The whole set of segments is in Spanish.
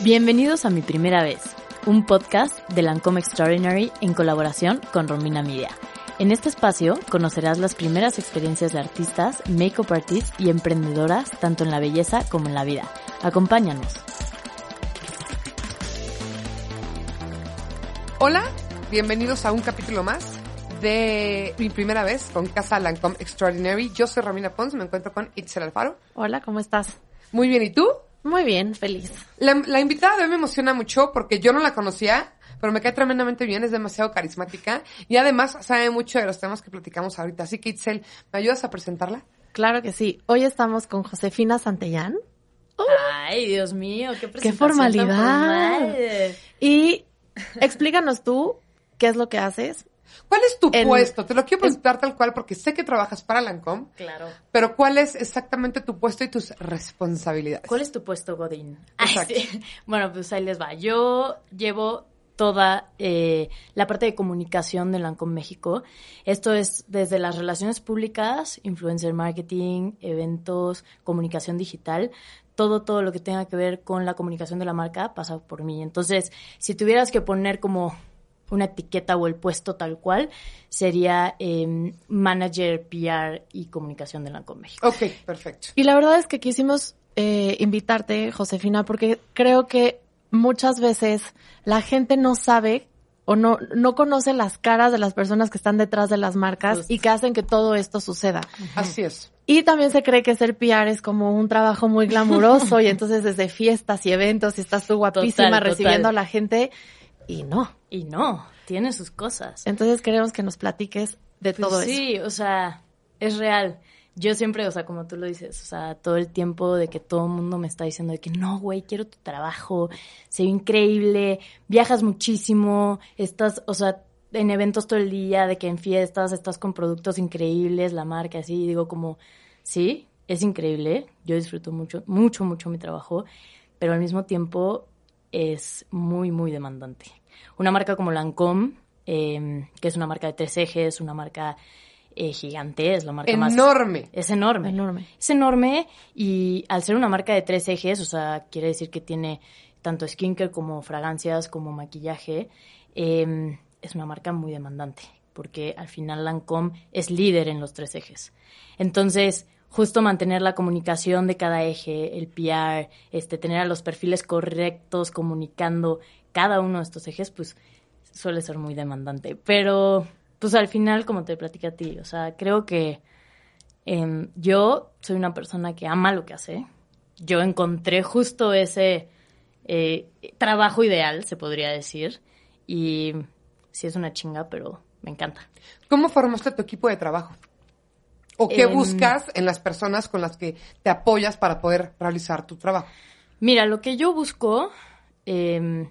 Bienvenidos a Mi Primera Vez, un podcast de Lancome Extraordinary en colaboración con Romina Media. En este espacio conocerás las primeras experiencias de artistas, make-up artists y emprendedoras tanto en la belleza como en la vida. Acompáñanos. Hola, bienvenidos a un capítulo más de mi primera vez con Casa Lancome Extraordinary. Yo soy Romina Pons, me encuentro con Itzel Alfaro. Hola, ¿cómo estás? Muy bien, ¿y tú? Muy bien, feliz. La, invitada de hoy me emociona mucho porque yo no la conocía, pero me cae tremendamente bien, es demasiado carismática y además sabe mucho de los temas que platicamos ahorita. Así que Itzel, ¿me ayudas a presentarla? Claro que sí. Hoy estamos con Josefina Santellán. Ay, Dios mío, qué Qué formalidad. Y explícanos tú qué es lo que haces ¿Cuál es tu puesto? Te lo quiero preguntar tal cual porque sé que trabajas para Lancome. Claro. Pero ¿cuál es exactamente tu puesto y tus responsabilidades? ¿Cuál es tu puesto, Godín? Bueno, pues ahí les va. Yo llevo toda eh, la parte de comunicación de Lancome México. Esto es desde las relaciones públicas, influencer marketing, eventos, comunicación digital, todo, todo lo que tenga que ver con la comunicación de la marca pasa por mí. Entonces, si tuvieras que poner como una etiqueta o el puesto tal cual, sería em, manager PR y comunicación de Lancome México. Ok, perfecto. Y la verdad es que quisimos eh, invitarte, Josefina, porque creo que muchas veces la gente no sabe o no, no conoce las caras de las personas que están detrás de las marcas y que hacen que todo esto suceda. Así es. Y también se cree que ser PR es como un trabajo muy glamuroso y entonces desde fiestas y eventos y estás tú guapísima recibiendo a la gente y no. Y no, tiene sus cosas. Entonces queremos que nos platiques de pues todo eso. Sí, o sea, es real. Yo siempre, o sea, como tú lo dices, o sea, todo el tiempo de que todo el mundo me está diciendo de que no, güey, quiero tu trabajo, se ve increíble, viajas muchísimo, estás, o sea, en eventos todo el día, de que en fiestas estás con productos increíbles, la marca, así, digo como, sí, es increíble, yo disfruto mucho, mucho, mucho mi trabajo, pero al mismo tiempo es muy, muy demandante. Una marca como Lancome, em, que es una marca de tres ejes, una marca eh, gigante, es la marca más... Enorme. Es enorme. Enorme. Es enorme y al ser una marca de tres ejes, o sea, quiere decir que tiene tanto skincare como fragancias, como maquillaje, em, es una marca muy demandante, porque al final Lancome es líder en los tres ejes. Entonces, justo mantener la comunicación de cada eje, el PR, este, tener a los perfiles correctos comunicando cada uno de estos ejes, pues suele ser muy demandante. Pero, pues al final, como te platiqué a ti, o sea, creo que em, yo soy una persona que ama lo que hace. Yo encontré justo ese eh, trabajo ideal, se podría decir. Y sí es una chinga, pero me encanta. ¿Cómo formaste tu equipo de trabajo? ¿O qué em, buscas en las personas con las que te apoyas para poder realizar tu trabajo? Mira, lo que yo busco, em,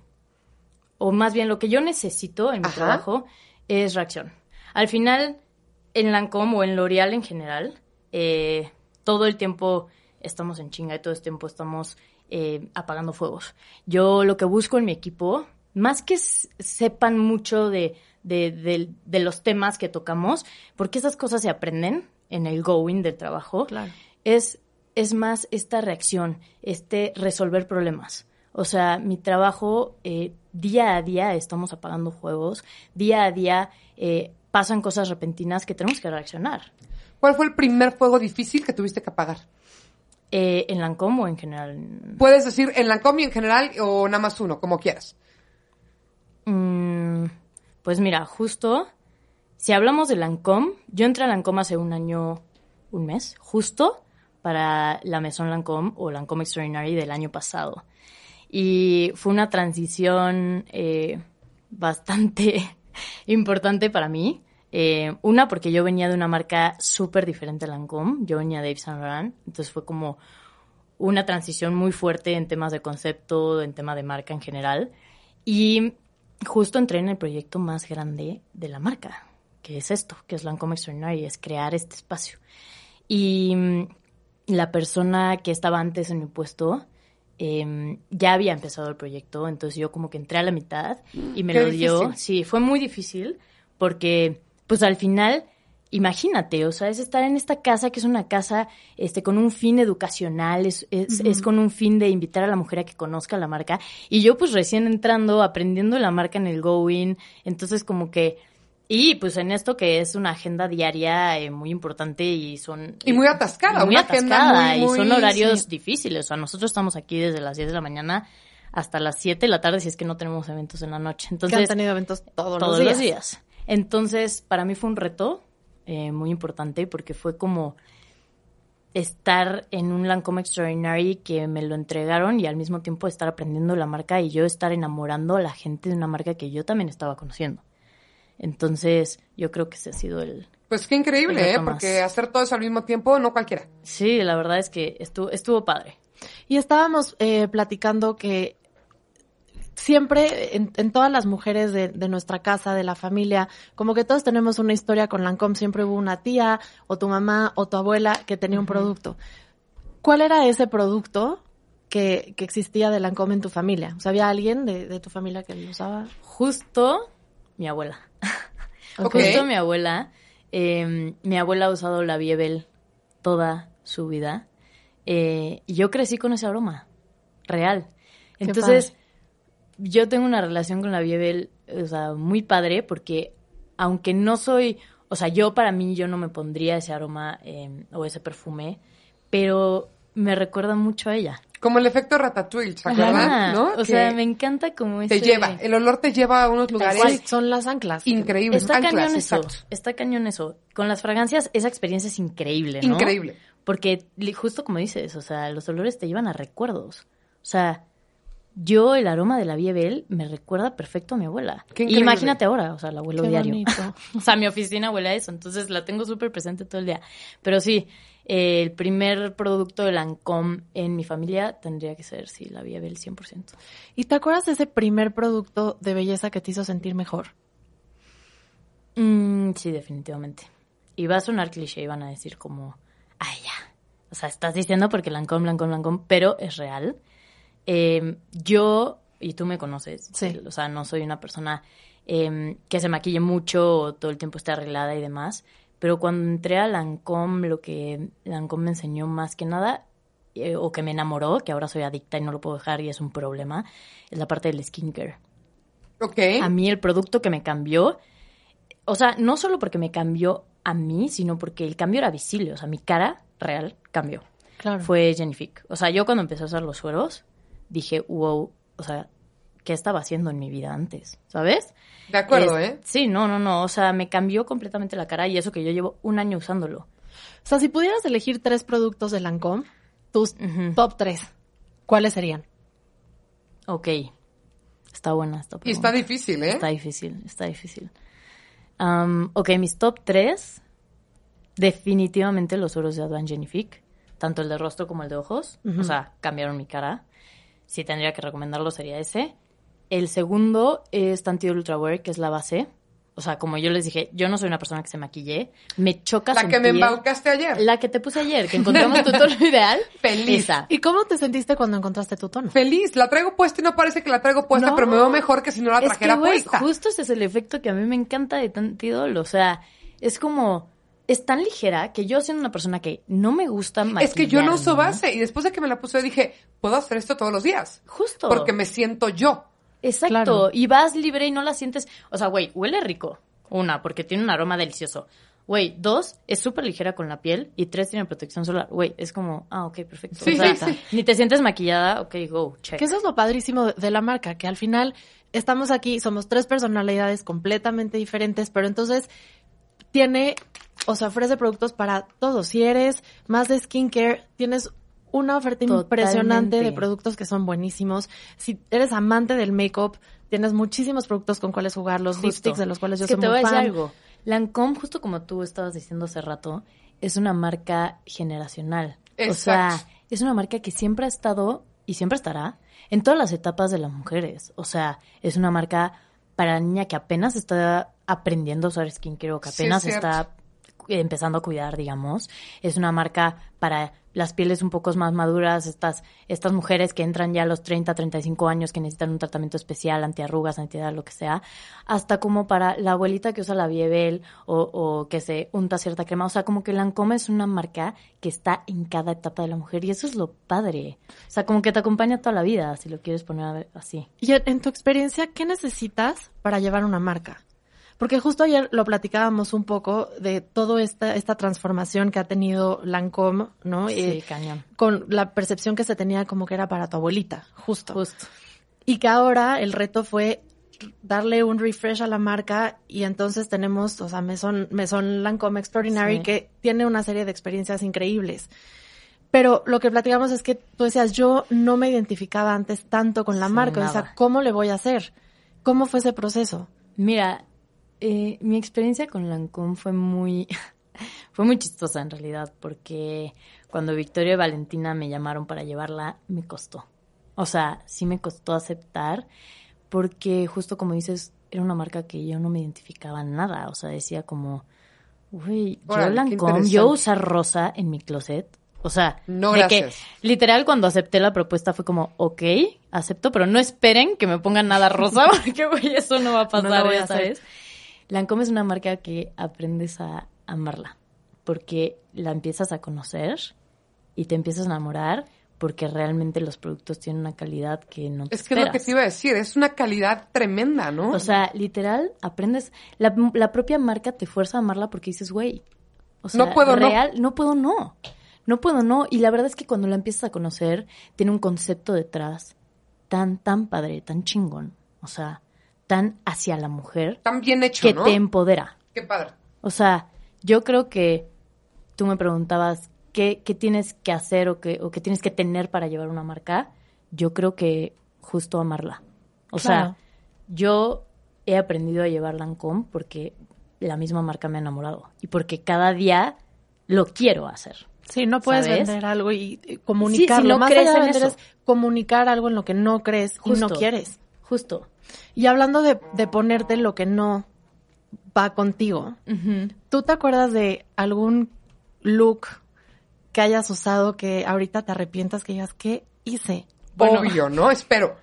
o más bien lo que yo necesito en mi trabajo, es reacción. Al final, en Lancome o en L'Oreal en general, eh, todo el tiempo estamos en chinga y todo el tiempo estamos eh, apagando fuegos. Yo lo que busco en mi equipo, más que sepan mucho de, de los temas que tocamos, porque esas cosas se aprenden, en el going del trabajo, es, es más esta reacción, este resolver problemas. O sea, mi trabajo, eh, día a día estamos apagando juegos, día a día eh, pasan cosas repentinas que tenemos que reaccionar. ¿Cuál fue el primer fuego difícil que tuviste que apagar? Eh, ¿En Lancome o en general? Puedes decir en Lancome y en general o nada más uno, como quieras. Mm, pues mira, justo si hablamos de Lancome, yo entré a Lancome hace un año, un mes, justo para la Maison Lancome o Lancome Extraordinary del año pasado. Y fue una transición eh, bastante importante para mí. Eh, una, porque yo venía de una marca súper diferente a Lancome. Yo venía de Yves Saint Laurent. Entonces fue como una transición muy fuerte en temas de concepto, en tema de marca en general. Y justo entré en el proyecto más grande de la marca, que es esto, que es Lancome Extraordinary, es crear este espacio. Y mm, la persona que estaba antes en mi puesto em, ya había empezado el proyecto, entonces yo como que entré a la mitad y me lo dio. Sí, fue muy difícil porque pues al final imagínate, o sea, es estar en esta casa que es una casa este, con un fin educacional, es, es, con un fin de invitar a la mujer a que conozca la marca. Y yo pues recién entrando, aprendiendo la marca en el Going, entonces como que... Y pues en esto que es una agenda diaria eh, muy importante y son... Y muy atascada, muy atascada y son horarios difíciles. O sea, nosotros estamos aquí desde las 10 de la mañana hasta las 7 de la tarde si es que no tenemos eventos en la noche. Entonces, han tenido eventos todos, todos los días. Entonces, para mí fue un reto eh, muy importante porque fue como estar en un Lancome Extraordinary que me lo entregaron y al mismo tiempo estar aprendiendo la marca y yo estar enamorando a la gente de una marca que yo también estaba conociendo. Entonces, yo creo que ese ha sido el... Pues qué increíble, ¿eh? Porque hacer todo eso al mismo tiempo, no cualquiera. Sí, la verdad es que estuvo, estuvo padre. Y estábamos eh, platicando que siempre en, todas las mujeres de, nuestra casa, de la familia, como que todos tenemos una historia con Lancome, siempre hubo una tía o tu mamá o tu abuela que tenía un producto. ¿Cuál era ese producto que, existía de Lancome en tu familia? O sea, ¿había alguien de, tu familia que lo usaba? Justo mi abuela. Justo mi abuela. Em, mi abuela ha usado la Biebel toda su vida. Eh, y yo crecí con ese aroma, real. Entonces, yo tengo una relación con la Biebel, o sea, muy padre, porque aunque no soy, o sea, yo para mí yo no me pondría ese aroma em, o ese perfume, pero me recuerda mucho a ella. Como el efecto ratatouille, ¿se acuerdan? ¿no? O sea, me encanta como ese... Te lleva, el olor te lleva a unos lugares... son las anclas. Increíbles, Está cañón eso, está cañón eso. Con las fragancias, esa experiencia es increíble, ¿no? Increíble. Porque justo como dices, o sea, los olores te llevan a recuerdos. O sea, yo el aroma de la Biebel me recuerda perfecto a mi abuela. Imagínate ahora, o sea, la abuelo diario. o sea, mi oficina huele a eso, entonces la tengo súper presente todo el día. Pero sí, el primer producto de Lancome en mi familia tendría que ser, sí, la Biebel 100%. ¿Y te acuerdas de ese primer producto de belleza que te hizo sentir mejor? Mm, sí, definitivamente. Y va a sonar cliché y van a decir como, ay, ya. O sea, estás diciendo porque Lancome, Lancome, Lancome, pero es real eh, yo, y tú me conoces, o sea, no soy una persona em, que se maquille mucho o todo el tiempo esté arreglada y demás, pero cuando entré a Lancome, lo que Lancome me enseñó más que nada, eh, o que me enamoró, que ahora soy adicta y no lo puedo dejar y es un problema, es la parte del skincare. Ok. A mí el producto que me cambió, o sea, no solo porque me cambió a mí, sino porque el cambio era visible, o sea, mi cara real cambió. Claro. Fue Jennific. O sea, yo cuando empecé a usar los sueros, dije, wow, o sea, ¿qué estaba haciendo en mi vida antes? ¿Sabes? De acuerdo, ¿eh? Sí, no, no, no. O sea, me cambió completamente la cara y eso que yo llevo un año usándolo. O sea, si pudieras elegir tres productos de Lancome, tus top tres, ¿cuáles serían? Ok. Está buena esta Y está difícil, ¿eh? Está difícil, está difícil. ok, mis top tres, definitivamente los oros de Advan Genifique, tanto el de rostro como el de ojos. O sea, cambiaron mi cara si tendría que recomendarlo sería ese. El segundo es Tantido Ultrawear, que es la base. O sea, como yo les dije, yo no soy una persona que se maquille. Me choca La que me embaucaste ayer. La que te puse ayer, que encontramos tu tono ideal. Feliz. ¿Y cómo te sentiste cuando encontraste tu tono? Feliz. La traigo puesta y no parece que la traigo puesta, pero me veo mejor que si no la trajera es que, Justo ese es el efecto que a mí me encanta de Tantidol. O sea, es como es tan ligera que yo siendo una persona que no me gusta Es que yo no uso base y después de que me la puse dije, puedo hacer esto todos los días. Justo. Porque me siento yo. Exacto. Y vas libre y no la sientes. O sea, güey, huele rico. Una, porque tiene un aroma delicioso. Güey, dos, es súper ligera con la piel. Y tres, tiene protección solar. Güey, es como, ah, ok, perfecto. Sí, sí. Ni te sientes maquillada, ok, go, check. Que eso es lo padrísimo de la marca, que al final estamos aquí, somos tres personalidades completamente diferentes, pero entonces tiene o sea, ofrece productos para todos. Si eres más de skincare, tienes una oferta impresionante de productos que son buenísimos. Si eres amante del make-up, tienes muchísimos productos con cuales jugar, los lipsticks de los cuales yo soy muy fan. te voy a decir algo. Lancome, justo como tú estabas diciendo hace rato, es una marca generacional. O sea, es una marca que siempre ha estado y siempre estará en todas las etapas de las mujeres. O sea, es una marca para la niña que apenas está aprendiendo a usar skincare o que Sí, apenas es cierto. está empezando a cuidar, digamos. Es una marca para las pieles un poco más maduras, estas, estas mujeres que entran ya a los 30, 35 años que necesitan un tratamiento especial, antiarrugas, antiedad, lo que sea, hasta como para la abuelita que usa la Biebel o, que se unta cierta crema. O sea, como que Lancome es una marca que está en cada etapa de la mujer y eso es lo padre. O sea, como que te acompaña toda la vida, si lo quieres poner así. Y en tu experiencia, ¿qué necesitas para llevar una marca? Porque justo ayer lo platicábamos un poco de toda esta, esta transformación que ha tenido Lancome, ¿no? Sí, Eh, cañón. con la percepción que se tenía como que era para tu abuelita, justo. Justo. Y que ahora el reto fue darle un refresh a la marca y entonces tenemos, o sea, Maison, Maison Lancome Extraordinary Sí. que tiene una serie de experiencias increíbles. Pero lo que platicamos es que tú decías, yo no me identificaba antes tanto con la Sí, marca, o sea. ¿cómo le voy a hacer? ¿Cómo fue ese proceso? Mira, eh, mi experiencia con Lancôme fue muy, fue muy chistosa en realidad, porque cuando Victoria y Valentina me llamaron para llevarla, me costó. O sea, sí me costó aceptar, porque justo como dices, era una marca que yo no me identificaba nada. O sea, decía como, uy, yo Lancôme, yo usar rosa en mi closet. O sea, No, de que literal cuando acepté la propuesta fue como, ok, acepto, pero no esperen que me pongan nada rosa, porque güey, eso no va a pasar, No ya sabes. Lancome es una marca que aprendes a amarla, porque la empiezas a conocer y te empiezas a enamorar, porque realmente los productos tienen una calidad que no te Es que es lo que te iba a decir, es una calidad tremenda, ¿no? O sea, literal, aprendes, la, la propia marca te fuerza a amarla porque dices, güey, o sea, No puedo, no. real, no puedo, no. No puedo, no. Y la verdad es que cuando la empiezas a conocer, tiene un concepto detrás tan, tan padre, tan chingón. O sea, tan hacia la mujer tan bien hecho, que ¿no? te empodera. Qué padre. O sea, yo creo que tú me preguntabas qué, qué tienes que hacer o qué, o qué tienes que tener para llevar una marca. Yo creo que justo amarla. O Claro. sea, yo he aprendido a llevar Lancôme porque la misma marca me ha enamorado y porque cada día lo quiero hacer. Sí, no puedes ¿Sabes? vender algo y eh, comunicarlo. no Más crees allá de en vender eso. es comunicar algo en lo que no crees y no quieres. Justo. Y hablando de, de ponerte lo que no va contigo, ¿tú te acuerdas de algún look que hayas usado que ahorita te arrepientas que digas, ¿qué hice? Bueno. Obvio, ¿no? Espero.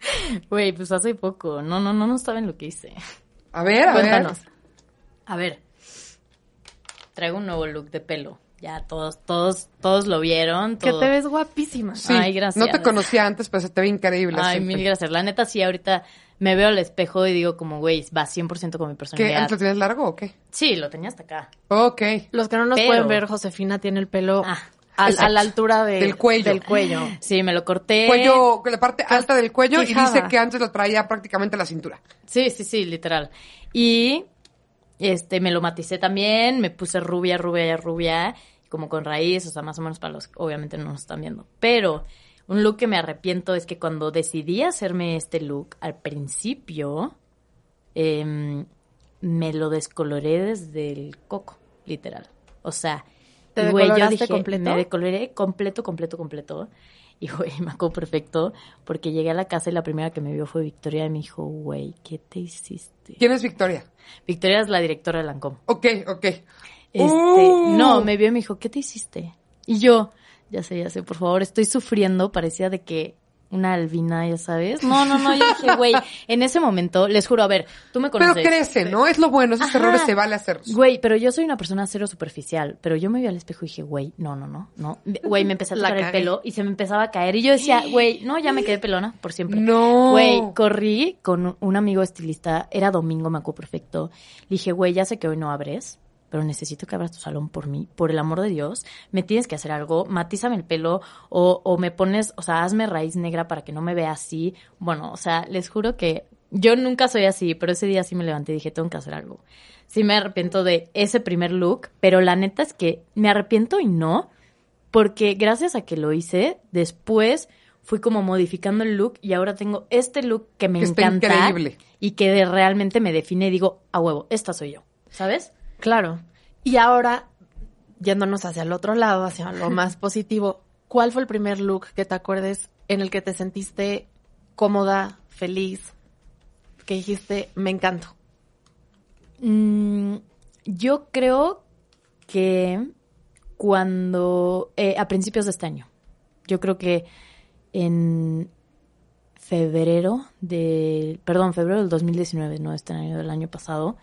Güey, pues hace poco. No, no, no, no saben lo que hice. A ver, a ver. Cuéntanos. A ver. Traigo un nuevo look de pelo. Ya todos, todos, todos lo vieron. Que todo- te ves guapísima. Sí, Ay, gracias. no te conocía antes, pero se te ve increíble. Ay, siempre. mil gracias. La neta, sí, ahorita me veo al espejo y digo como, güey, va 100% con mi ¿Qué? personalidad. ¿Antes lo tienes largo o qué? Sí, lo tenía hasta acá. Ok. Los que no nos Pero- pueden ver, Josefina tiene el pelo Ah, al- a la altura de- Del cuello. Del cuello. Sí, me lo corté. Cuello, la parte alta del cuello y dice que antes lo traía prácticamente a la cintura. Sí, sí, sí, literal. Y este me lo maticé también, me puse rubia, rubia, rubia, como con raíz, o sea, más o menos para los que obviamente no nos están viendo. Pero un look que me arrepiento es que cuando decidí hacerme este look, al principio em, me lo descoloré desde el coco, literal. O sea, ¿Te güey, yo dije, completo? Me decoloré completo, completo, completo. Y, güey, me acuerdo perfecto porque llegué a la casa y la primera que me vio fue Victoria y me dijo, güey, ¿qué te hiciste? ¿Quién es Victoria? Victoria es la directora de Lancôme. Ok, ok. Este, Uh. no, me vio y me dijo, ¿qué te hiciste? Y yo, ya sé, ya sé, por favor, estoy sufriendo, parecía de que una albina, ya sabes. No, no, no, yo dije, güey, en ese momento, les juro, a ver, tú me Pero conoces. crece, ¿no? Es lo bueno, esos Ajá. errores se vale hacerlos. Güey, pero yo soy una persona cero superficial, pero yo me vi al espejo y dije, güey, no, no, no, no. Güey, me empecé a tocar el pelo y se me empezaba a caer y yo decía, güey, no, ya me quedé pelona por siempre. No. Güey, corrí con un amigo estilista, era domingo, me acuerdo perfecto. Le dije, güey, ya sé que hoy no abres, pero necesito que abras tu salón por mí, por el amor de Dios. Me tienes que hacer algo, matízame el pelo o, o me pones, o sea, hazme raíz negra para que no me vea así. Bueno, o sea, les juro que yo nunca soy así, pero ese día sí me levanté y dije, tengo que hacer algo. Sí me arrepiento de ese primer look, pero la neta es que me arrepiento y no, porque gracias a que lo hice, después fui como modificando el look y ahora tengo este look que me está encanta increíble. y que de- realmente me define y digo, a huevo, esta soy yo, ¿sabes? Claro. Y ahora, yéndonos hacia el otro lado, hacia lo más positivo, ¿cuál fue el primer look que te acuerdes en el que te sentiste cómoda, feliz, que dijiste, me encanto? Mm, yo creo que cuando, eh, a principios de este año, yo creo que en febrero de, perdón, febrero del 2019, no este año, del año pasado,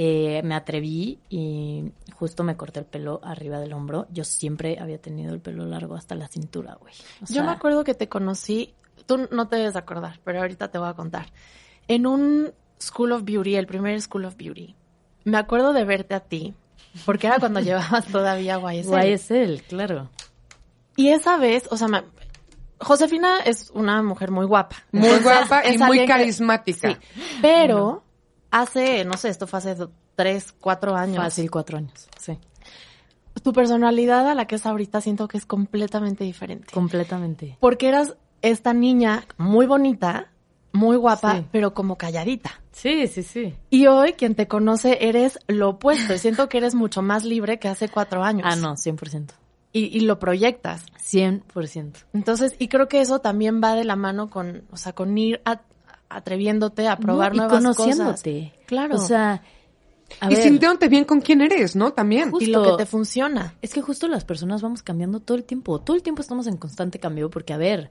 eh, me atreví y justo me corté el pelo arriba del hombro. Yo siempre había tenido el pelo largo hasta la cintura, güey. Yo me acuerdo que te conocí, tú no te debes acordar, pero ahorita te voy a contar. En un School of Beauty, el primer School of Beauty, me acuerdo de verte a ti, porque era cuando llevabas todavía YSL. YSL, claro. Y esa vez, o sea, Josefina es una mujer muy guapa. Muy guapa y muy carismática. sí, pero hace, no sé, esto fue hace tres, cuatro años. Fácil, cuatro años, sí. Tu personalidad a la que es ahorita siento que es completamente diferente. Completamente. Porque eras esta niña muy bonita, muy guapa, pero como calladita. Sí, sí, sí. Y hoy quien te conoce eres lo opuesto. Y siento que eres mucho más libre que hace cuatro años. Ah, no, 100%. Y, y lo proyectas. 100%. Entonces, y creo que eso también va de la mano con, o sea, con ir a, atreviéndote a probar no, y nuevas conociéndote. Claro. O sea, y sintiéndote bien con quién eres, ¿no? También. y lo que te funciona. Es que justo las personas vamos cambiando todo el tiempo. Todo el tiempo estamos en constante cambio porque, a ver,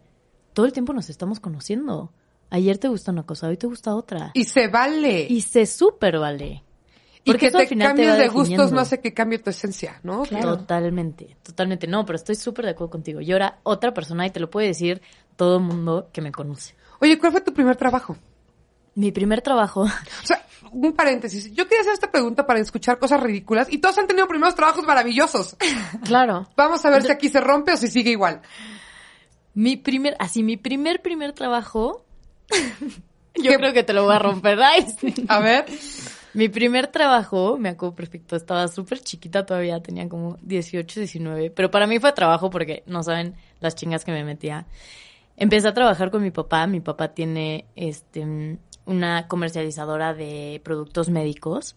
todo el tiempo nos estamos conociendo. Ayer te gusta una cosa, hoy te gusta otra. Y se vale. Y se súper vale. Y que te cambies de gustos no hace que cambie tu esencia, ¿no? Totalmente, totalmente. No, pero estoy súper de acuerdo contigo. Yo era otra persona y te lo puede decir todo el mundo que me conoce. Oye, ¿cuál fue tu primer trabajo? Mi primer trabajo. O sea, un paréntesis. Yo quería hacer esta pregunta para escuchar cosas ridículas y todos han tenido primeros trabajos maravillosos. Claro. Vamos a ver si aquí se rompe o si sigue igual. Mi primer, así, mi primer, primer trabajo. Yo creo que te lo voy a romper. A ver. Mi primer trabajo, me acuerdo perfecto, estaba súper chiquita todavía, tenía como 18, 19, pero para mí fue trabajo porque no saben las chingas que me metía. Empecé a trabajar con mi papá, mi papá tiene este una comercializadora de productos médicos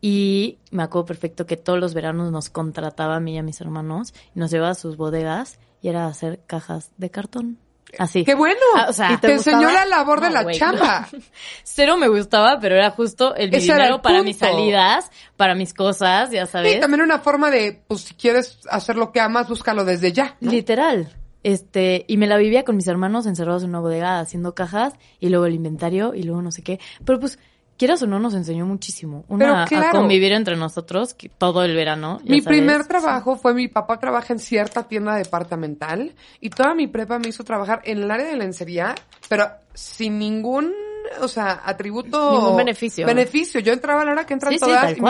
y me acuerdo perfecto que todos los veranos nos contrataba a mí y a mis hermanos y nos llevaba a sus bodegas y era hacer cajas de cartón. Así. ¡Qué bueno! Ah, o sea, y te, enseñó la labor de la chamba. Cero me gustaba, pero era justo el dinero para mis salidas, para mis cosas, ya sabes. Y también una forma de, pues si quieres hacer lo que amas, búscalo desde ya. Literal. Este, y me la vivía con mis hermanos encerrados en una bodega haciendo cajas y luego el inventario y luego no sé qué. Pero pues, quieras o no, nos enseñó muchísimo. Una, a convivir entre nosotros todo el verano. Mi primer trabajo fue mi papá trabaja en cierta tienda departamental y toda mi prepa me hizo trabajar en el área de lencería, pero sin ningún o sea, atributo. Ningún beneficio. Beneficio. Yo entraba a la hora que entran todas y,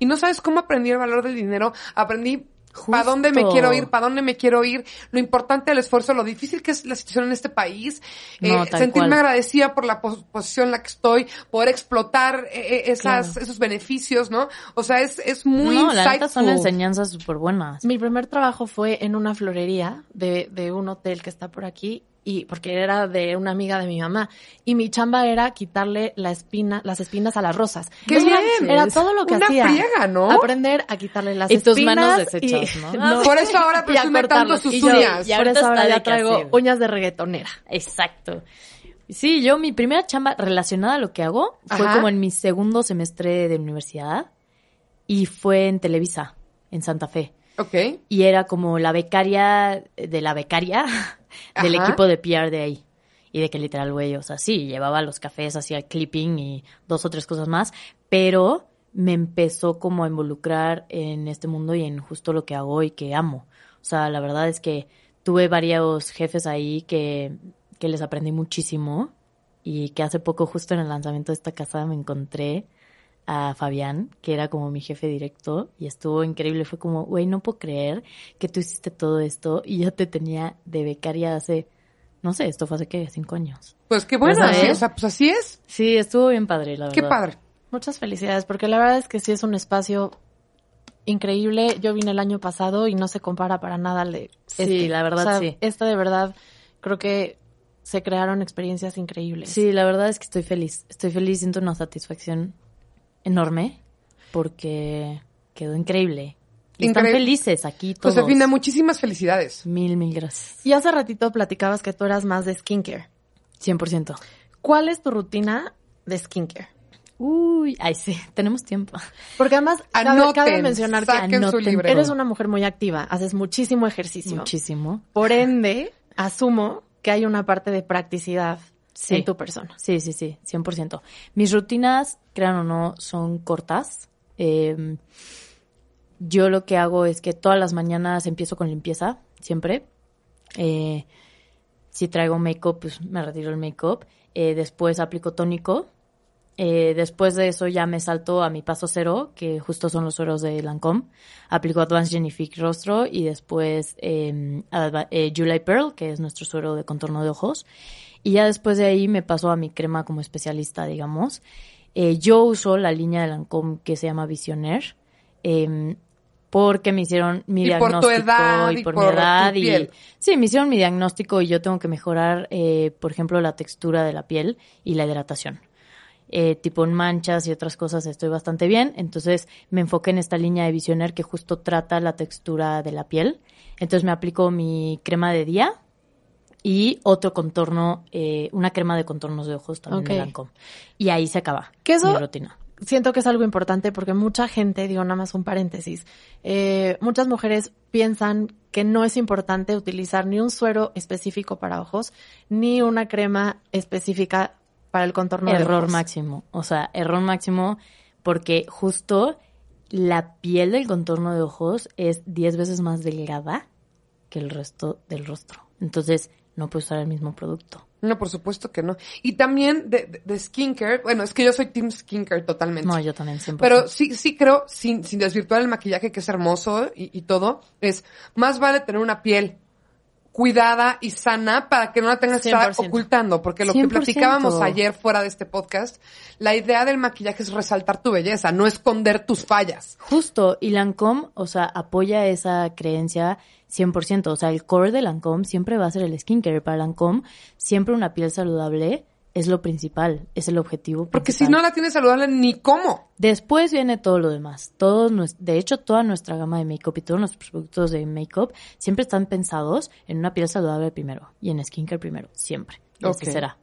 y, no sabes cómo aprendí el valor del dinero. Aprendí ¿Para dónde me quiero ir? ¿Para dónde me quiero ir? Lo importante del esfuerzo, lo difícil que es la situación en este país. Eh, sentirme agradecida por la posición en la que estoy, poder explotar eh, eh, esas, esos beneficios, ¿no? O sea, es, es muy no, la neta son enseñanzas súper buenas. Mi primer trabajo fue en una florería de, de un hotel que está por aquí y porque era de una amiga de mi mamá y mi chamba era quitarle la espina, las espinas a las rosas. ¡Qué bien! Era todo lo que una hacía. Friega, ¿no? Aprender a quitarle las y espinas. tus manos deshechas, ¿no? Por eso ahora presume tanto sus uñas. Y, por eso ahora ya traigo uñas de reggaetonera. Exacto. Sí, yo mi primera chamba relacionada a lo que hago fue como en mi segundo semestre de universidad y fue en Televisa, en Santa Fe. Ok. Y era como la becaria de la becaria del equipo de PR de ahí. Y de que literal, güey, o sea, sí, llevaba los cafés, hacía clipping y dos o tres cosas más, pero me empezó como a involucrar en este mundo y en justo lo que hago y que amo. O sea, la verdad es que tuve varios jefes ahí que, que les aprendí muchísimo y que hace poco, justo en el lanzamiento de esta casa, me encontré a Fabián, que era como mi jefe directo, y estuvo increíble. Fue como, güey, no puedo creer que tú hiciste todo esto y yo te tenía de becaria hace, no sé, esto fue hace que cinco años. Pues qué bueno, o sea, pues así es. Sí, estuvo bien padre, la verdad. Qué padre. Muchas felicidades, porque la verdad es que sí es un espacio increíble. Yo vine el año pasado y no se compara para nada al de Sí, este. la verdad, o sea, sí. Esta de verdad, creo que se crearon experiencias increíbles. Sí, la verdad es que estoy feliz. Estoy feliz, siento una satisfacción enorme porque quedó increíble. Y están felices aquí todos. Josefina, muchísimas felicidades. Mil, mil gracias. Y hace ratito platicabas que tú eras más de skincare. 100%. ¿Cuál es tu rutina de skincare? Uy, ay sí, tenemos tiempo. Porque además anoten, cabe, mencionar que eres una mujer muy activa, haces muchísimo ejercicio. Muchísimo. Por ende, asumo que hay una parte de practicidad en tu persona. Sí, sí, sí, 100%. Mis rutinas, crean o no, son cortas. Em, yo lo que hago es que todas las mañanas empiezo con limpieza, siempre. Eh, si traigo make-up, pues me retiro el make-up. Eh, después aplico tónico eh, después de eso ya me salto a mi paso cero, que justo son los sueros de Lancome. Aplico Advanced Genifique Rostro y después em, eh, July Pearl, que es nuestro suero de contorno de ojos. Y ya después de ahí me paso a mi crema como especialista, digamos. Eh, yo uso la línea de Lancome que se llama Visionaire. Em, porque me hicieron mi diagnóstico por tu edad y, por, mi edad y sí me hicieron mi diagnóstico y yo tengo que mejorar eh, por ejemplo la textura de la piel y la hidratación eh, tipo en manchas y otras cosas estoy bastante bien. Entonces me enfoqué en esta línea de Visionaire que justo trata la textura de la piel. Entonces me aplico mi crema de día y otro contorno, eh, una crema de contornos de ojos también de Lancome. Y ahí se acaba ¿Qué eso? mi rutina. Siento que es algo importante porque mucha gente, digo nada más un paréntesis, eh, muchas mujeres piensan que no es importante utilizar ni un suero específico para ojos, ni una crema específica para el contorno error máximo. O sea, error máximo porque justo la piel del contorno de ojos es 10 veces más delgada que el resto del rostro. Entonces, no puedes usar el mismo producto. No, por supuesto que no. Y también de, de, skincare, bueno, es que yo soy team skincare totalmente. No, yo también siempre. Pero sí, sí creo, sin, sin desvirtuar el maquillaje, que es hermoso y, y todo, es más vale tener una piel cuidada y sana para que no la tengas que estar ocultando, porque lo que platicábamos ayer fuera de este podcast, la idea del maquillaje es resaltar tu belleza, no esconder tus fallas. Justo, y Lancome, o sea, apoya esa creencia 100%, o sea, el core de Lancome siempre va a ser el skincare, para Lancome siempre una piel saludable es lo principal, es el objetivo. Porque si no la tienes saludable, ni cómo. Después viene todo lo demás. Todo, de hecho, toda nuestra gama de make-up y todos nuestros productos de make-up siempre están pensados en una piel saludable primero y en skincare primero, siempre. Así será.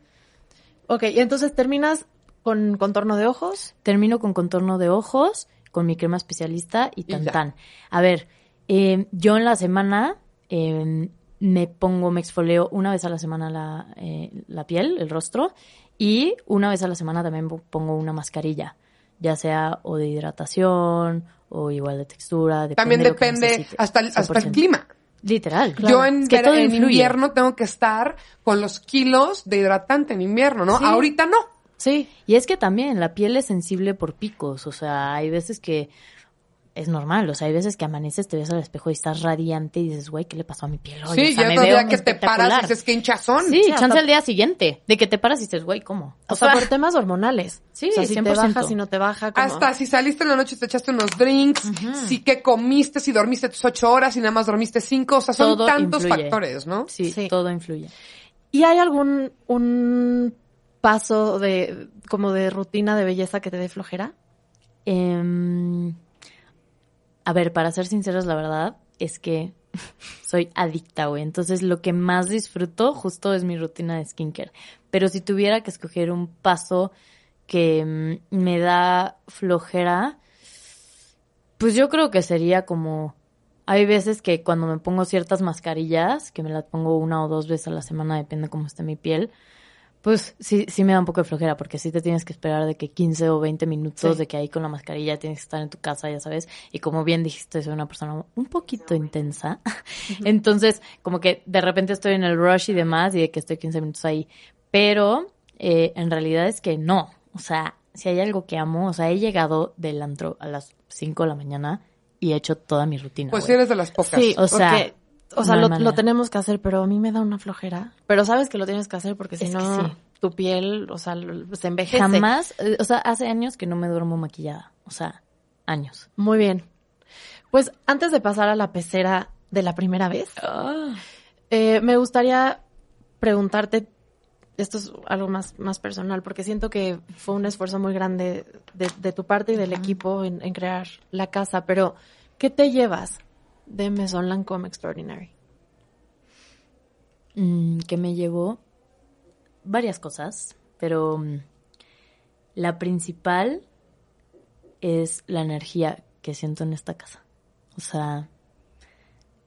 Ok, y entonces terminas con contorno de ojos. Termino con contorno de ojos, con mi crema especialista y tan tan. A ver, eh, yo en la semana eh, me pongo, me exfolio una vez a la semana la, eh, la piel, el rostro, y una vez a la semana también pongo una mascarilla, ya sea o de hidratación o igual de textura. También depende hasta, el, hasta el clima. Literal. Yo en, en invierno tengo que estar con los kilos de hidratante en invierno, ¿no? Ahorita no. Sí, y es que también la piel es sensible por picos, o sea, hay veces que es normal. O sea, hay veces que amaneces, te ves al espejo y estás radiante y dices, güey, ¿qué le pasó a mi piel hoy? Sí, o sea, ya día que te paras y dices que hinchazón. Sí, chance al día siguiente, de que te paras y dices, güey, ¿cómo? O, sea, por temas hormonales. Sí, o sea, si te baja, si no te baja. Hasta si saliste en la noche y te echaste unos drinks, si que comiste, si dormiste tus ocho horas y nada más dormiste cinco. O sea, son tantos factores, ¿no? Sí, sí, todo influye. ¿Y hay algún un paso de como de rutina de belleza que te dé flojera? Eh a ver, para ser sinceros, la verdad es que soy adicta, güey. Entonces, lo que más disfruto justo es mi rutina de skincare. Pero si tuviera que escoger un paso que mm, me da flojera, pues yo creo que sería como... Hay veces que cuando me pongo ciertas mascarillas, que me las pongo una o dos veces a la semana, depende cómo esté mi piel, pues sí, sí me da un poco de flojera porque sí te tienes que esperar de que 15 o 20 minutos de que ahí con la mascarilla tienes que estar en tu casa, ya sabes. Y como bien dijiste, soy una persona un poquito intensa. Entonces, como que de repente estoy en el rush y demás y de que estoy 15 minutos ahí. Pero eh, en realidad es que no. O sea, si hay algo que amo, o sea, he llegado del antro a las 5 de la mañana y he hecho toda mi rutina. Pues eres de las pocas. Sí, o sea o sea, lo, tenemos que hacer, pero a mí me da una flojera. Pero sabes que lo tienes que hacer porque si no, tu piel, o sea, se envejece. Jamás, eh, o sea, hace años que no me duermo maquillada. O sea, años. Muy bien. Pues antes de pasar a la pecera de la primera vez, ah. eh, me gustaría preguntarte, esto es algo más, más personal, porque siento que fue un esfuerzo muy grande de, tu parte y del equipo en, en crear la casa, pero ¿Qué te llevas de Maison Lancome Extraordinary? Mm, que me llevó varias cosas, pero mm, la principal es la energía que siento en esta casa. O sea,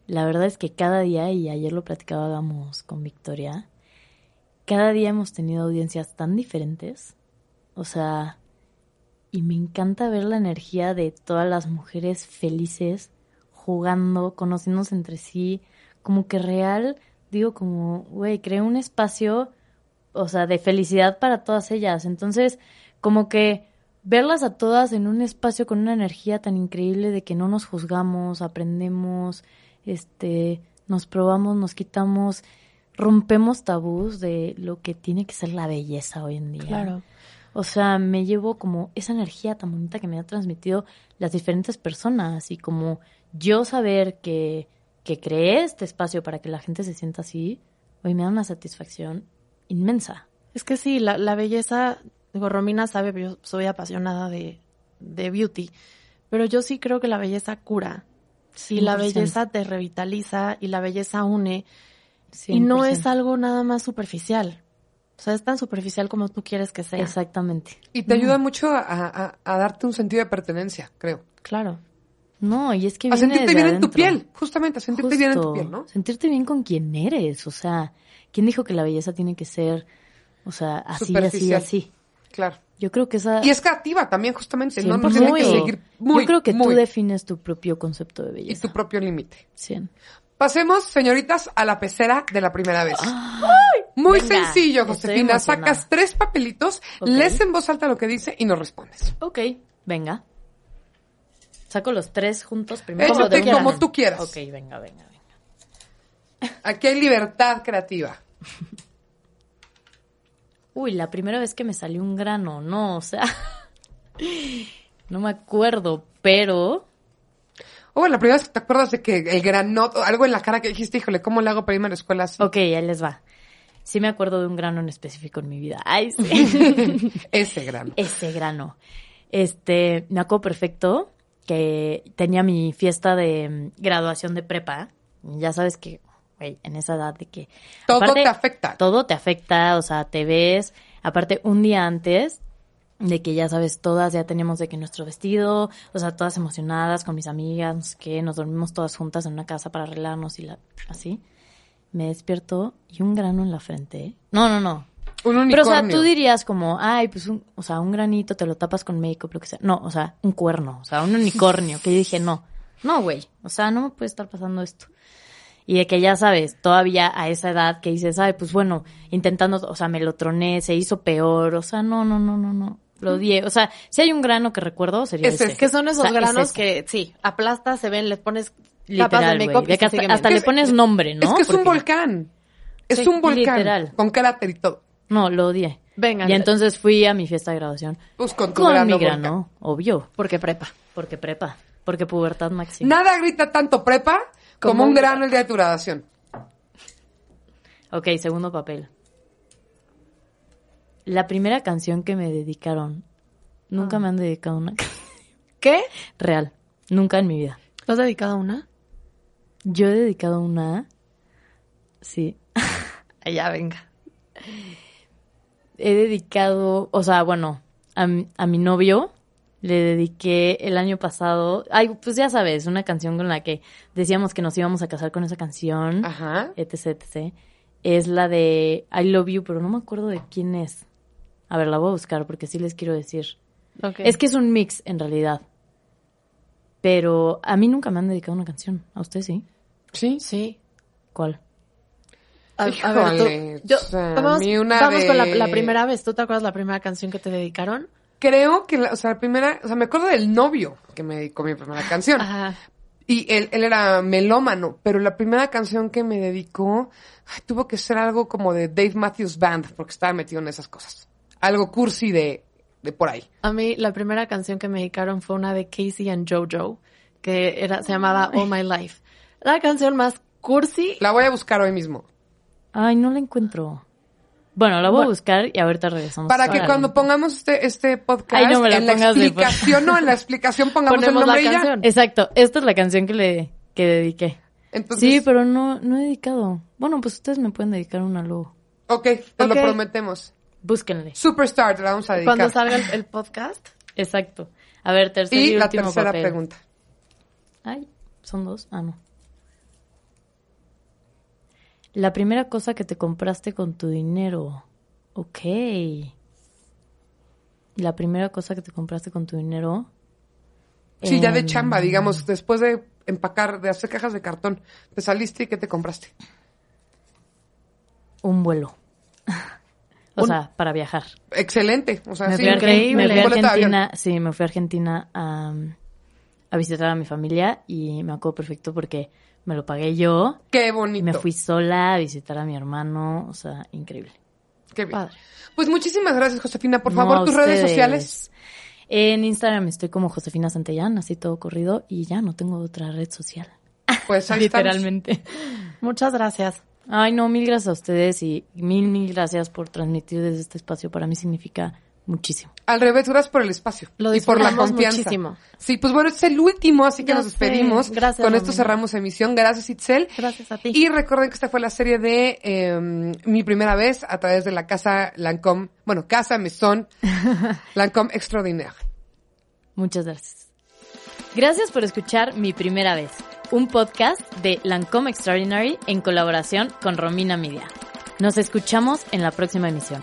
la verdad es que cada día, y ayer lo platicábamos con Victoria, cada día hemos tenido audiencias tan diferentes. O sea, y me encanta ver la energía de todas las mujeres felices, jugando, conociéndose entre sí, como que real, digo como, güey, creo un espacio, o sea, de felicidad para todas ellas. Entonces, como que verlas a todas en un espacio con una energía tan increíble de que no nos juzgamos, aprendemos, este, nos probamos, nos quitamos, rompemos tabús de lo que tiene que ser la belleza hoy en día. Claro. O sea, me llevo como esa energía tan bonita que me ha transmitido las diferentes personas y como yo saber que, que creé este espacio para que la gente se sienta así, hoy me da una satisfacción inmensa. Es que sí, la, la belleza, digo, Romina sabe, yo soy apasionada de, de beauty, pero yo sí creo que la belleza cura. Sí, la belleza te revitaliza y la belleza une. Y no es algo nada más superficial. O sea, es tan superficial como tú quieres que sea. Exactamente. Y te ayuda mucho a, darte un sentido de pertenencia, creo. Claro. No, y es que A sentirte bien en tu piel, justamente, a sentirte bien en tu piel, ¿no? Sentirte bien con quien eres, o sea, ¿quién dijo que la belleza tiene que ser, o sea, así, así, así? Claro. Yo creo que esa... Y es creativa también, justamente, no, no tiene que seguir muy, Yo creo que tú defines tu propio concepto de belleza. Y tu propio límite. Sí. Pasemos, señoritas, a la pecera de la primera vez. Muy sencillo, Josefina. Sacas tres papelitos, lees en voz alta lo que dice y nos respondes. Ok, venga. Saco los tres juntos primero. Échate como, como tú quieras. Ok, venga, venga, venga. Aquí hay libertad creativa. Uy, la primera vez que me salió un grano, no, o sea, no me acuerdo, pero Oh, la primera vez que te acuerdas de que el grano, algo en la cara que dijiste, híjole, ¿cómo le hago para irme a la escuela así? Ok, ahí les va. Sí me acuerdo de un grano en específico en mi vida. Ay, sí. Ese grano. Ese grano. Este, me acuerdo perfecto que tenía mi fiesta de mm, graduación de prepa. Ya sabes que, güey, en esa edad de que... Todo te afecta. Todo te afecta, o sea, te ves. Aparte, un día antes de que ya sabes, todas ya teníamos de que nuestro vestido, o sea, todas emocionadas con mis amigas, que nos dormimos todas juntas en una casa para arreglarnos y la, así. Me despierto y un grano en la frente. No, no, no. Un unicornio. Pero, o sea, tú dirías como, ay, pues, un, o sea, un granito te lo tapas con make-up, lo que sea. No, o sea, un cuerno, o sea, un unicornio, que yo dije, no, no, güey, o sea, no me puede estar pasando esto. Y de que ya sabes, todavía a esa edad que dices, ay, pues bueno, intentando, o sea, me lo troné, se hizo peor, o sea, no, no, no, no, no. Lo odié. O sea, si hay un grano que recuerdo, sería ese. Que son esos granos que, sí, aplastas, se ven, le pones Literal, de hasta, le pones nombre, ¿no? Es que es un volcán. Es un volcán. Literal. Con cráter y todo. No, lo odié. Venga. Y entonces fui a mi fiesta de graduación. Pues con tu con mi grano, obvio. Porque prepa. Porque prepa. Porque pubertad máxima. Nada grita tanto prepa como, un grano el día de tu graduación. Ok, segundo papel. La primera canción que me dedicaron. Nunca ah. me han dedicado una canción. ¿Qué? Real. Nunca en mi vida. ¿Te has dedicado una? Yo he dedicado una. Sí. Ya, venga. He dedicado, o sea, bueno, a, a mi novio le dediqué el año pasado, ay, pues ya sabes, una canción con la que decíamos que nos íbamos a casar con esa canción, Ajá. etc, etc. Es la de I Love You, pero no me acuerdo de quién es. A ver, la voy a buscar porque sí les quiero decir. Es que es un mix, en realidad. Pero a mí nunca me han dedicado una canción. ¿A usted sí? Sí. Sí. ¿Cuál? A, ver, yo, vamos, vamos con la, primera vez. ¿Tú te acuerdas la primera canción que te dedicaron? Creo que, la, o sea, la primera, o sea, me acuerdo del novio que me dedicó mi primera canción. Ajá. Y él, él era melómano, pero la primera canción que me dedicó tuvo que ser algo como de Dave Matthews Band, porque estaba metido en esas cosas algo cursi de, de por ahí. A mí la primera canción que me dedicaron fue una de Casey and JoJo, que era, se llamaba All My Life. La canción más cursi. La voy a buscar hoy mismo. Ay, no la encuentro. Bueno, lo voy a buscar y ahorita regresamos. Para que cuando pongamos este, este podcast, en la explicación, no, en la explicación pongamos el nombre la canción. Exacto, esta es la canción que le que dediqué. sí, pero no, no he dedicado. Bueno, pues ustedes me pueden dedicar una luego. Ok, te lo prometemos. Búsquenle. Superstar, te la vamos a dedicar. Cuando salga el, podcast. Exacto. A ver, tercera y, y la tercera pregunta. Ay, son dos. Ah, no. La primera cosa que te compraste con tu dinero. Ok. La primera cosa que te compraste con tu dinero. Sí, ya de chamba, digamos, después de empacar, de hacer cajas de cartón, te saliste y ¿qué te compraste? Un vuelo. o sea, para viajar. Excelente. O sea, me sí, fui increíble. Me fui a Argentina, sí, me fui a Argentina a, a visitar a mi familia y me acuerdo perfecto porque me lo pagué yo. Qué bonito. Me fui sola a visitar a mi hermano, o sea, increíble. Qué bien. Pues muchísimas gracias, Josefina. Por favor, tus redes sociales. En Instagram estoy como Josefina Santellán, así todo corrido, y ya no tengo otra red social. Pues ahí Literalmente. Muchas gracias. Ay, no, mil gracias a ustedes y mil, mil gracias por transmitir desde este espacio. Para mí significa muchísimo. Al revés, gracias por el espacio Lo y por la confianza. Muchísimo. Sí, pues bueno, este es el último, así que nos despedimos. Gracias. Con esto cerramos emisión. Gracias, Itzel. Gracias a ti. Y recuerden que esta fue la serie de em, Mi Primera Vez a través de la casa Lancome, bueno, Casa Mesón Lancome Extraordinaire. Muchas gracias. Gracias por escuchar Mi Primera Vez, un podcast de Lancome Extraordinary en colaboración con Romina Media. Nos escuchamos en la próxima emisión.